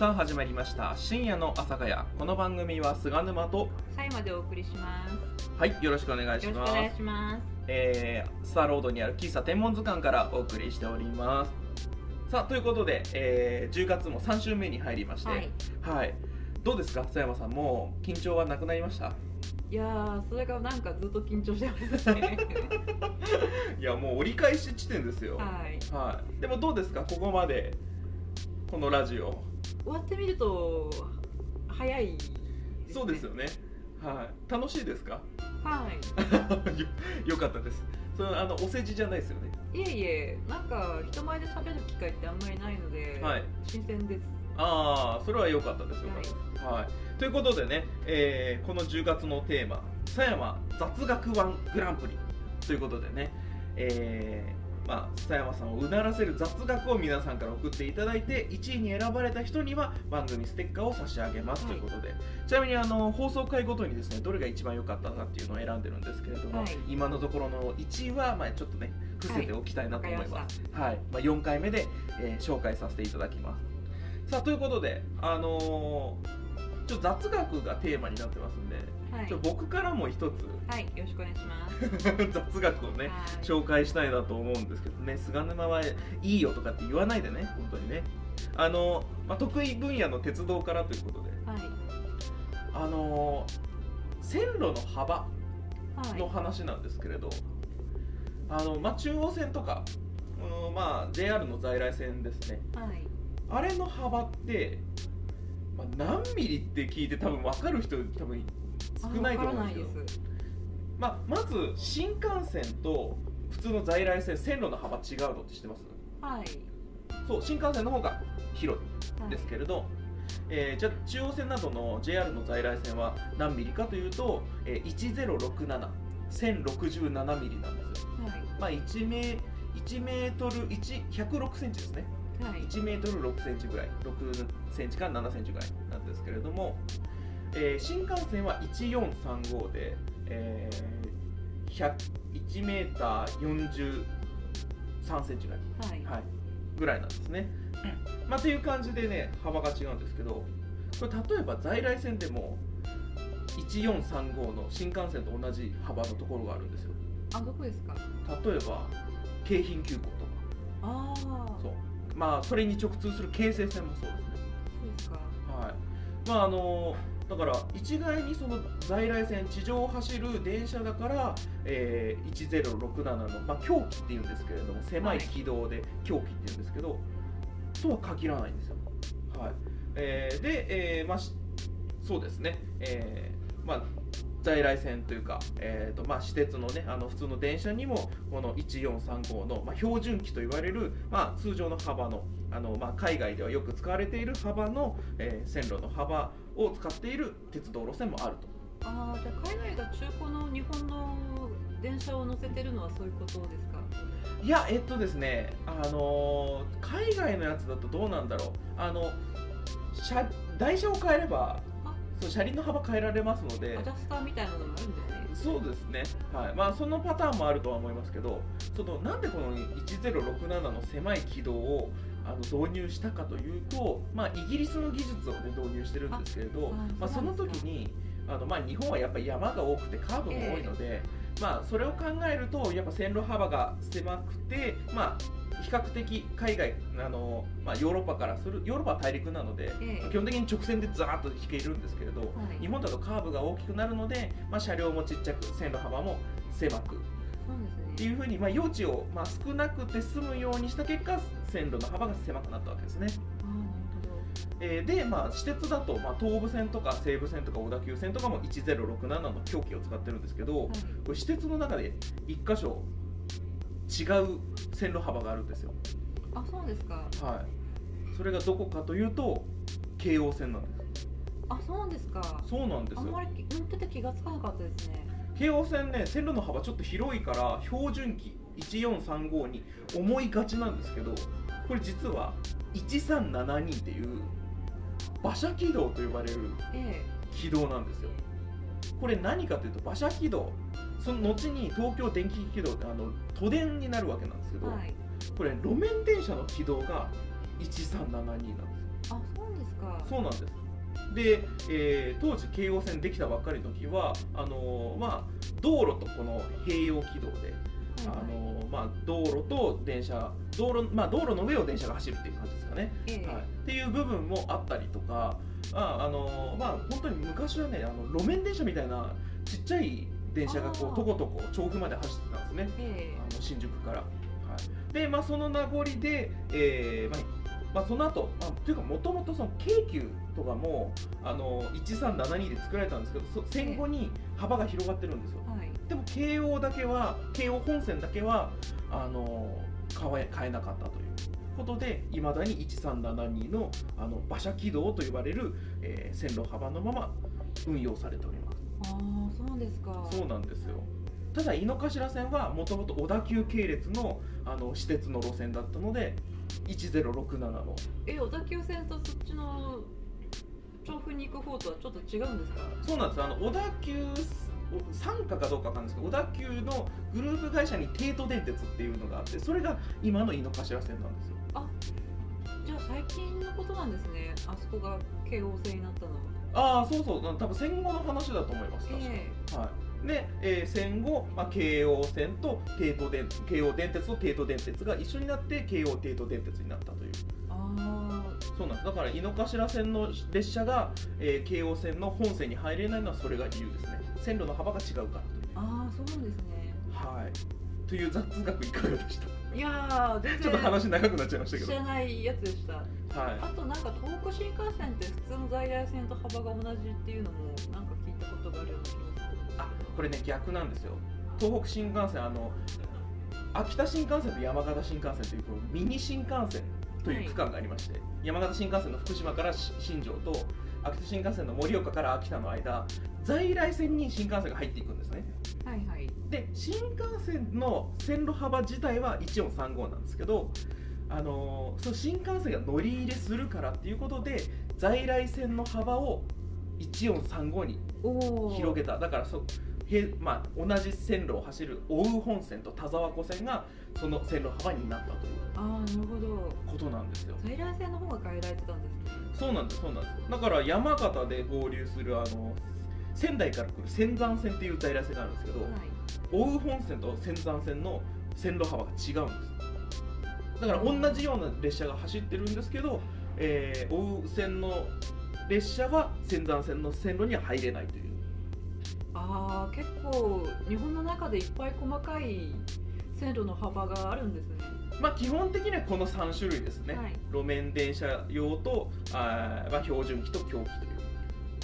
さあ始まりました。深夜の朝ヶ谷この番組は菅沼と最後までお送りします。はいよろしくお願いしよろしくおます願いします。えースターロードにある喫茶天文図鑑からお送りしております。さあということで、えー10月も3週目に入りまして。はい。はい。どうですか？佐山さんもう緊張はなくなりました？いやー、それがなんかずっと緊張してますね。いやもう折り返し地点ですよ。はい。はい。でもどうですか？ここまでこのラジオ終わってみると早い、そうですよ。ね。はい。楽しいですか？はい。よよかったです。それあのお世辞じゃないですよね。いえいえ、なんか人前で喋る機会ってあんまりないので、はい。新鮮です。ああそれは良かったですよ。かったです、はい。ということでね、えーこの10月のテーマ「狭山雑学ワングランプリ」ということでね、えーまあ、狭山さんをうならせる雑学を皆さんから送っていただいて1位に選ばれた人には番組ステッカーを差し上げます。ということで、ちなみにあの放送回ごとにですねどれが一番良かったかっていうのを選んでるんですけれども、はい。今のところの1位は、まあ、ちょっとね伏せておきたいなと思います、ははい。まあ、4回目で、えー紹介させていただきます。さあということで、あのーちょっと雑学がテーマになってますんで、はいちょ。僕からも一つはい、よろしくお願いします。雑学をねはい紹介したいなと思うんですけどね菅沼はいいよとかって言わないでね本当にねあの、まあ、得意分野の鉄道からということではい。あのー線路の幅はい。の話なんですけれど、あのまあ、中央線とか、うんまあ、JR の在来線ですねはい。あれの幅って、まあ、何ミリって聞いて多分分かる人多分少ないと思うんですよあわからないです。まあ、まず新幹線と普通の在来線線路の幅違うのって知ってます？はい。そう新幹線の方が広いはいですけれど、えーじゃあ中央線などの JR の在来線は何ミリかというと、えー、10671067ミリなんですよ、はい。まあ、1メ1メートル1 106センチですねはい。1メートル6センチぐらい6センチから7センチぐらいなんですけれども、えー新幹線は1435で、えー、100 1メーター43センチぐらい、はい。はい、ぐらいなんですね。まあ、という感じでね幅が違うんですけどこれ例えば在来線でも1435の新幹線と同じ幅のところがあるんですよ。あ、どこですか？例えば京浜急行とかああ。そうまあそれに直通する京成線もそうですね。そうですか。はい。まああのだから一概にその在来線地上を走る電車だから、えー、1067のまあ狂気っていうんですけれども狭い軌道で狂気っていうんですけど、とは限らないんですよ。はい。えーで、えーまあそうですね。えーまあ在来線というか、えーとまあ、私鉄のねあの普通の電車にもこの1435の、まあ、標準機と言われる、まあ、通常の幅のあの、まあ、海外ではよく使われている幅の、えー線路の幅を使っている鉄道路線もあると。ああ、じゃあ海外が中古の日本の電車を乗せてるのはそういうことですか？いやえっとですねあのー海外のやつだとどうなんだろう。あの車台車を変えればあ。そう車輪の幅変えられますので。アジャスターみたいなのもあるんですね。そうですね、はい。まあ、そのパターンもあるとは思いますけどそのなんでこの1067の狭い軌道をあの導入したかというと、まあ、イギリスの技術を、ね、導入してるんですけれどまあ、その時にあの、まあ、日本はやっぱり山が多くてカーブも多いので、まあ、それを考えるとやっぱ線路幅が狭くて、まあ、比較的海外あの、まあ、ヨーロッパからするヨーロッパは大陸なので、ええ。基本的に直線でザーッと引けるんですけれど、はい。日本だとカーブが大きくなるので、まあ、車両もちっちゃく線路幅も狭くっ。ていうふうに、まあ、用地を、まあ、少なくて済むようにした結果線路の幅が狭くなったわけですね、えーで、まあ、私鉄だと、まあ、東武線とか西武線とか小田急線とかも1067の狂気を使ってるんですけど。はい。これ私鉄の中で1箇所違う線路幅があるんですよ、あ、そうですか。はい、それがどこかというと京王線なんですあ、そうですか。そうなんですよあんまり乗ってて気がつかなかったですね。京王線ね線路の幅ちょっと広いから標準機1435に思いがちなんですけどこれ実は1372っていう馬車軌道と呼ばれるえ軌道なんですよこれ何かというと馬車軌道その後に東京電気軌道ってあの都電になるわけなんですけど、えはい。これ路面電車の軌道が1372なんですよあそうですかそうなんですで、えー当時京王線できたばっかりの時はあのーまあ道路とこの併用軌道で、あはいはい。のーまあ、道路と電車道路,、まあ、道路の上を電車が走るっていう感じですかね、ええ。はい、っていう部分もあったりとかああのーまあ本当に昔はねあの路面電車みたいなちっちゃい電車がこうとことこ調布まで走ってたんですね。え。あの新宿から、はい、でまあその名残で、えーまあまあ、その後、まあ、というかもともとその京急とかもあの1372で作られたんですけどそ戦後に幅が広がってるんですよ。えはい。でも京王だけは京王本線だけはあの買え買えなかったという。ことでいまだに1372のあの馬車軌道と呼ばれる、えー線路幅のまま運用されております。ああそうですか。そうなんですよ。ただ井の頭線はもともと小田急系列のあの私鉄の路線だったので1067の。え小田急線とそっちの調布に行く方とはちょっと違うんですか？そうなんです。あの小田急傘下かどうかわかんないですけど小田急のグループ会社に帝都電鉄っていうのがあってそれが今の井の頭線なんですよ。じゃあ最近のことなんですね。あそこが京王線になったの。はああそうそう。多分戦後の話だと思います確か、えはい。で、えー戦後、まあ、京王線と帝都電京王電鉄と帝都電鉄が一緒になって京王帝都電鉄になったという。あそうなんです。だから井の頭線の列車が、えー京王線の本線に入れないのはそれが理由ですね。線路の幅が違うからという。ああそうなんですね。はい。という雑学いかがでした？いやー全然ちょっと話長くなっちゃいましたけど。知らないやつでした。はい。あとなんか東北新幹線って普通の在来線と幅が同じっていうのもなんか聞いたことがあるような気がする。あこれね逆なんですよ。東北新幹線あの秋田新幹線と山形新幹線というこのミニ新幹線という区間がありまして、山形新幹線の福島からし新庄と秋田新幹線の盛岡から秋田の間在来線に新幹線が入っていくんですね。はいはい。で新幹線の線路幅自体は1435なんですけどあのーその新幹線が乗り入れするからっていうことで在来線の幅を1435に広げた。だからそへ、まあ、同じ線路を走る奥羽本線と田沢湖線がその線路幅になったというああなるほど。ことなんですよ。在来線の方が変えられてたんです。ねそうなんです。そうなんです。だから山形で合流するあの仙台から来る仙山線っていう在来線があるんですけど、はい。奥羽本線と仙山線の線路幅が違うんです。だから同じような列車が走ってるんですけど、えー、奥羽線の列車は仙山線の線路には入れないというああ結構日本の中でいっぱい細かい線路の幅があるんですね。まあ基本的にはこの3種類ですね、はい。路面電車用とあー、まあ、標準機と狂気という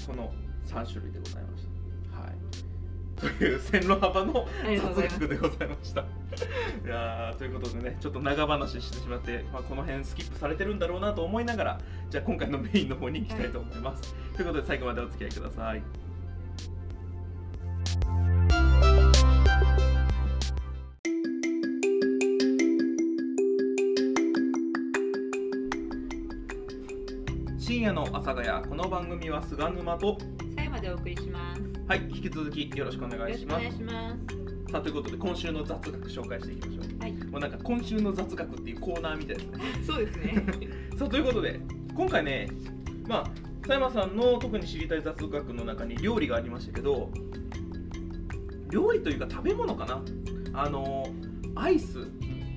この3種類でございました。はい。という線路幅の雑学でございました。いやーということでねちょっと長話してしまって、まあ、この辺スキップされてるんだろうなと思いながらじゃあ今回のメインの方に行きたいと思います、ということで最後までお付き合いください佐ヶ谷この番組は菅沼と最後までお送りします。はい引き続きよろしくお願いします。よろしくお願いします。さあということで今週の雑学紹介していきましょう。はい。もうなんか今週の雑学っていうコーナーみたいですね。そうですね。さあということで今回ねまあ佐山さんの特に知りたい雑学の中に料理がありましたけど料理というか食べ物かな。あのアイス。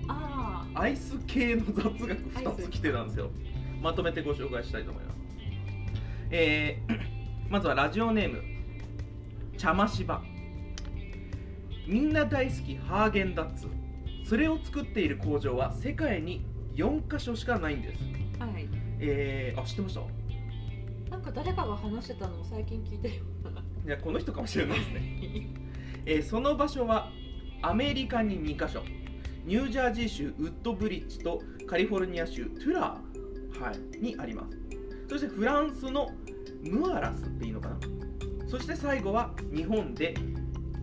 あアイス系の雑学2つ来てたんですよ。まとめてご紹介したいと思いますえー まずはラジオネーム茶ましばみんな大好きハーゲンダッツ。それを作っている工場は世界に4カ所しかないんです。あはい。えー、あ知ってました？なんか誰かが話してたのを最近聞いてるような。いやこの人かもしれないですね、えーその場所はアメリカに2カ所。ニュージャージー州ウッドブリッジとカリフォルニア州トゥラー、はい、にありますそしてフランスのムアラスっていいのかな。そして最後は日本で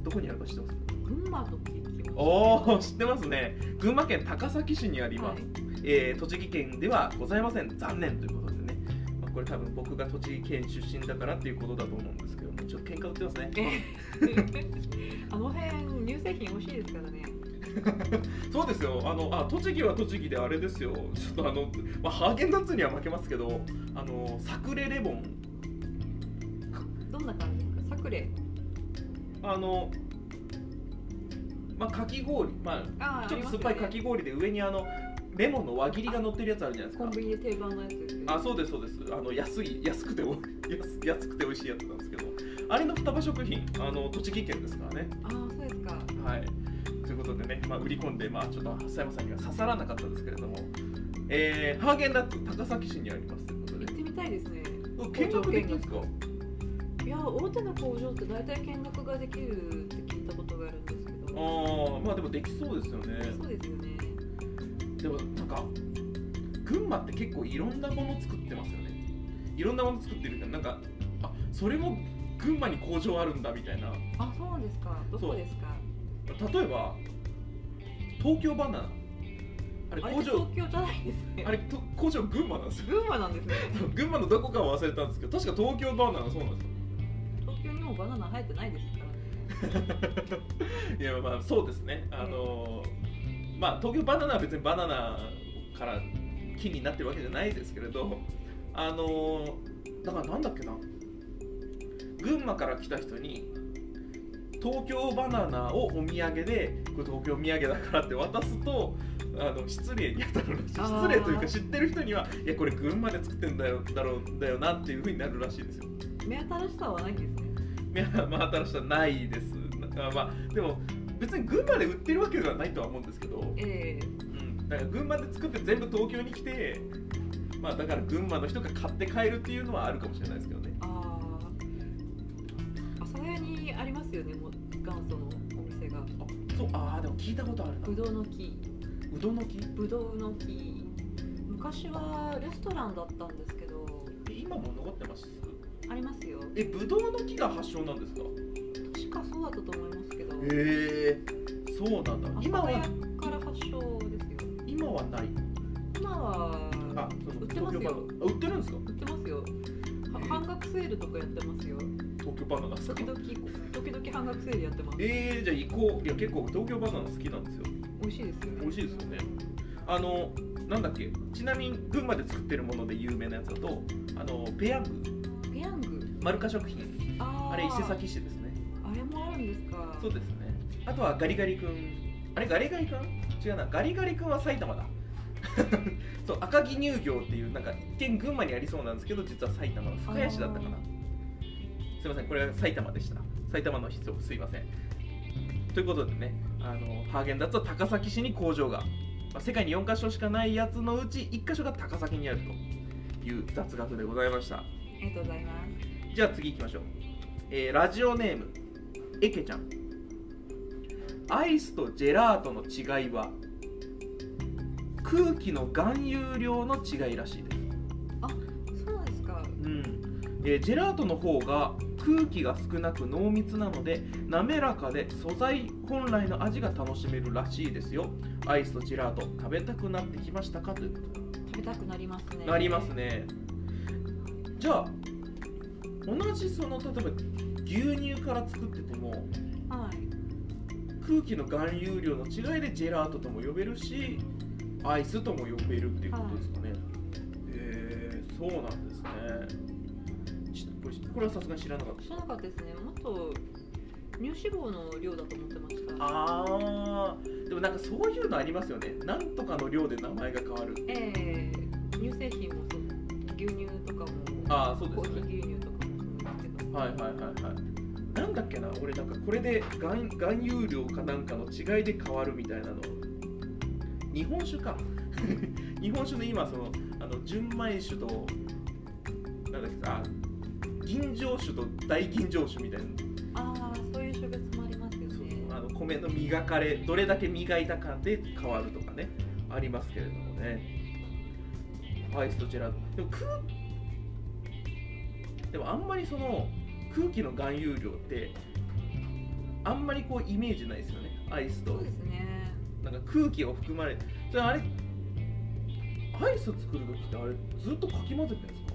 どこにあるか知ってます？群馬と聞きまおお知ってますね。群馬県高崎市にあります、はい。えー栃木県ではございません。残念ということでね、まあ、これ多分僕が栃木県出身だからっていうことだと思うんですけどもちょっと喧嘩売ってますね。あの辺乳製品美味しいですからね そうですよ。あのあ栃木は栃木であれですよ。ちょっとあの、まあ、ハーゲンダッツには負けますけどあのサクレレボン。どんな感じですか？サクレ？あのまあかき氷。まああーちょっと酸っぱいかき氷で上にあのレモンの輪切りが乗ってるやつあるじゃないですか。コンビニで定番のやつですよね。あそうですそうです。あの安い安くてお 安安くて美味しいやつなんですけど。あれの双葉食品あの栃木県ですからね。あーそうですか。はいことでね、まあ、売り込んで、まあ、ちょっと蓮山さんには刺さらなかったですけれども、えー、ハーゲンダッツ高崎市にありますということで。行ってみたいですね。うん見学できすか？いや大手の工場って大体見学ができるって聞いたことがあるんですけど。ああまあでもできそうですよね。そうですよね。でもなんか群馬って結構いろんなもの作ってますよね。いろんなもの作ってるからなんかあそれも群馬に工場あるんだみたいな。あそうなんですか。どこですか？例えば東京バナナ。あれ工場。東京じゃないんですね。あれと工場群馬なんですよ。群馬なんですね。群馬のどこかは忘れたんですけど確か東京バナナそうなんですよ。東京にもバナナ生えてないですからね。いやまあそうですね。あのーまあ東京バナナは別にバナナから木になってるわけじゃないですけれどあのーだからなんだっけな。群馬から来た人に東京バナナをお土産でこれ東京土産だからって渡すとあの失礼に当たるらしい。失礼というか知ってる人にはいやこれ群馬で作ってんだよだろうだよなっていうふうになるらしいですよ。目新しさはないんですね。いやまあ新しさないです。あまあでも別に群馬で売ってるわけではないとは思うんですけど、ええ。うん、だから群馬で作って全部東京に来てまあだから群馬の人が買って帰るっていうのはあるかもしれないですけどねあーでも聞いたことあるな。ぶどうの木。うどんの木？ぶどうの木。昔はレストランだったんですけど。え今も残ってます？ありますよ。えぶどうの木が発祥なんですか？確かそうだったと思いますけど。へえそうなんだ。今は？から発祥ですよ。今はない。今はあ売ってますよ。売ってるんですか？売ってますよ。は半額セールとかやってますよ東京バナナ時々時々半額セールやってます。えー、じゃあ行こう。いや結構東京バナナ好きなんですよ。美味しいですよね。美味しいですよね。あのなんだっけ？ちなみに群馬で作ってるもので有名なやつだとあのペヤング。ペヤング？マルカ食品。あれ伊勢崎市ですね。あれもあるんですか？そうですね。あとはガリガリ君。あれガリガリ君？違うな。ガリガリ君は埼玉だ。そう赤城乳業っていうなんか一見群馬にありそうなんですけど実は埼玉の深谷市だったかなすいません。これは埼玉でした。埼玉の人すいません。ということでねあのハーゲンダッツは高崎市に工場が、まあ、世界に4カ所しかないやつのうち1カ所が高崎にあるという雑学でございました。ありがとうございます。じゃあ次行きましょう、えーラジオネームえけちゃん。アイスとジェラートの違いは空気の含有量の違いらしいえージェラートの方が空気が少なく濃密なので滑らかで素材本来の味が楽しめるらしいですよ。アイスとジェラート食べたくなってきましたかということ。で食べたくなりますね。なりますね。じゃあ同じその例えば牛乳から作っててもはい。空気の含有量の違いでジェラートとも呼べるしアイスとも呼べるっていうことですかね、へえそうなんですね。しこれこれはさすがに知らなかった。知らなかったですね。もっと乳脂肪の量だと思ってました。あー。でもなんかそういうのありますよね。なんとかの量で名前が変わる。ええ乳製品もそう。牛乳とかも。ああそうコーですよね。ヒー牛乳とかもそうですけど。はいはいはいはい。なんだっけな俺なんかこれで含含有量かなんかの違いで変わるみたいなの。日本酒か。日本酒の今そのあの純米酒となんだっけあ吟醸酒と大吟醸酒みたいな。ああそういう種別もありますよね。あの米の磨かれどれだけ磨いたかで変わるとかねありますけれどもね。アイスとジェラートでも空でもあんまりその空気の含有量ってあんまりこうイメージないですよねアイスと。そうですね。なんか空気を含まれそれあれアイス作る時ってあれずっとかき混ぜてるんですか？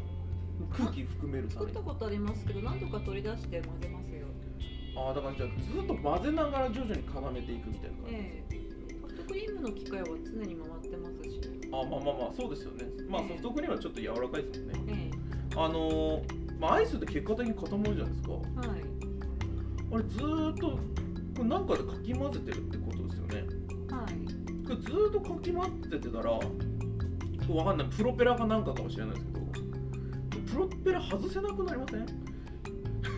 空気含める作ったことありますけど何度か取り出して混ぜますよ。ああだからじゃあずっと混ぜながら徐々に絡めていくみたいな感じ、ええ。クリームの機械は常に回ってますし、あまあまあまあそうですよね。まあええソフトクリームはちょっと柔らかいですもんね。えあのーまあアイスって結果的に固まるじゃないですか。えはい。あれずーっとこれなんかでかき混ぜてるってことですよね。はい。これずーっとかき混ぜてたらわかんない。プロペラかなんかかもしれないですけどプロペラ外せなくなりません？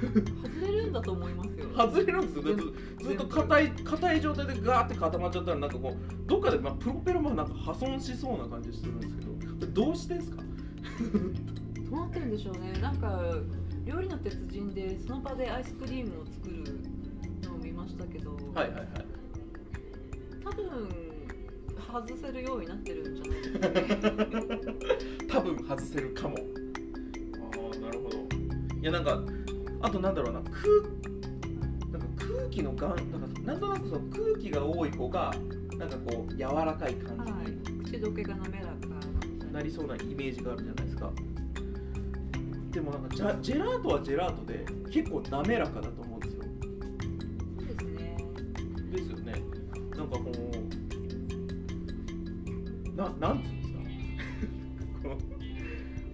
外れるんだと思いますよ。外れるんですよずずっと硬い硬い状態でガーって固まっちゃったらなんかこうどっかで、まあ、プロペラもなんか破損しそうな感じするんですけど。どうしてですか？どうなってるんでしょうね。なんか料理の鉄人でその場でアイスクリームを作るのを見ましたけど、はいはいはい。多分外せるようになってるんじゃないですかね 多分外せるかもいやなんかあとなんだろうな空なんか空気のがんなんかなんとなくその空気が多い方がなんかこう柔らかい感じにはい。口どけが滑らかなりそうなイメージがあるじゃないですか。でもなんかジャジェラートはジェラートで結構滑らかだと思うんですよ。そうですね。ですよね。なんかこうななんつうんですか？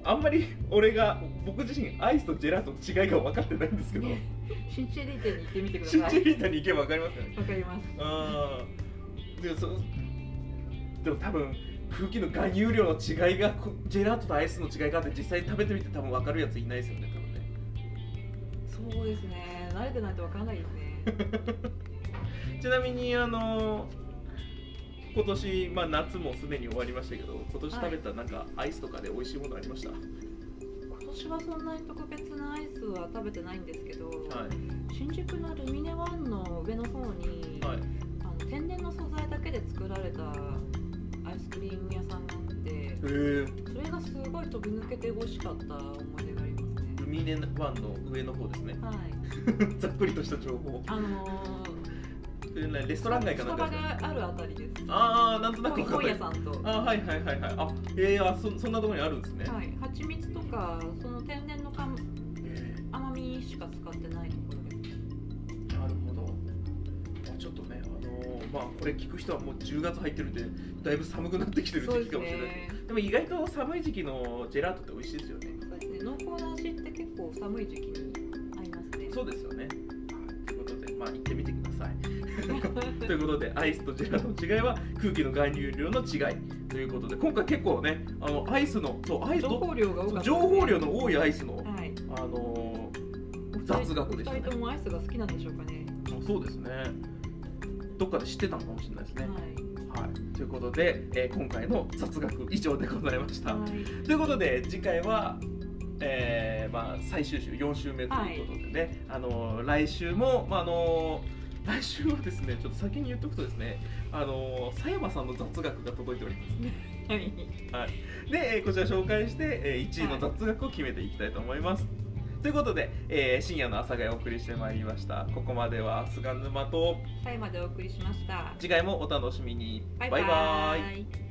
あんまり俺が僕自身アイスとジェラートの違いが分かってないんですけど、ね。シンチェリー店に行ってみてくだシンチさいェリータに行けば分かりますよね。わかります。ああでそでも多分空気の含有量の違いがこジェラートとアイスの違いがあって実際に食べてみて多分分かるやついないですよね多分ね。そうですね。慣れてないとわからないですね。ちなみにあの今年、まあ、夏もすでに終わりましたけど今年食べたなんかアイスとかで美味しいものありました、はい、今年はそんなに特別なアイスは食べてないんですけど、新宿のルミネワンの上の方に、はい、あの天然の素材だけで作られたアイスクリーム屋さんがあってそれがすごい飛び抜けて美味しかった思い出がありますね。ルミネワンの上の方ですね。はい。ざっくりとした情報。あのーレストラン街かなんかがあるあたりですああなんとなく本屋さんとあはいはいはいはいあえー、あそそんなところにあるんですね、はい蜂蜜とかその天然のかんえ甘みしか使ってないところですなるほど、まあ、ちょっとねあのーまあこれ聞く人はもう10月入ってるんでだいぶ寒くなってきてる時期かもしれないねでも意外と寒い時期のジェラートって美味しいですよねそうですね濃厚な味って結構寒い時期に合いますねそうですよね。ということで、まあ、行ってみてください。ということで、アイスとジェラートの違いは空気の含有量の違い。ということで、今回結構ね、あのアイスの、そう、アイス情報量が多かったね。情報量の多いアイスの、はい。あのお二人雑学でしたね。人ともアイスが好きなんでしょうかね。ーそうですね。どっかで知ってたのかもしれないですね。はい。はい、ということで、えー今回の雑学以上でございました。はい。ということで次回は、えーまあ、最終週4週目ということでね、あの来週も、まあ、あの来週はですねちょっと先に言っとくとですねあの佐山さんの雑学が届いております。はい。で、えーこちら紹介して、えー1位の雑学を決めていきたいと思います、ということで、えー深夜の朝がお送りしてまいりました。ここまでは菅沼と最後までお送りしました。次回もお楽しみに。バイババイバイイ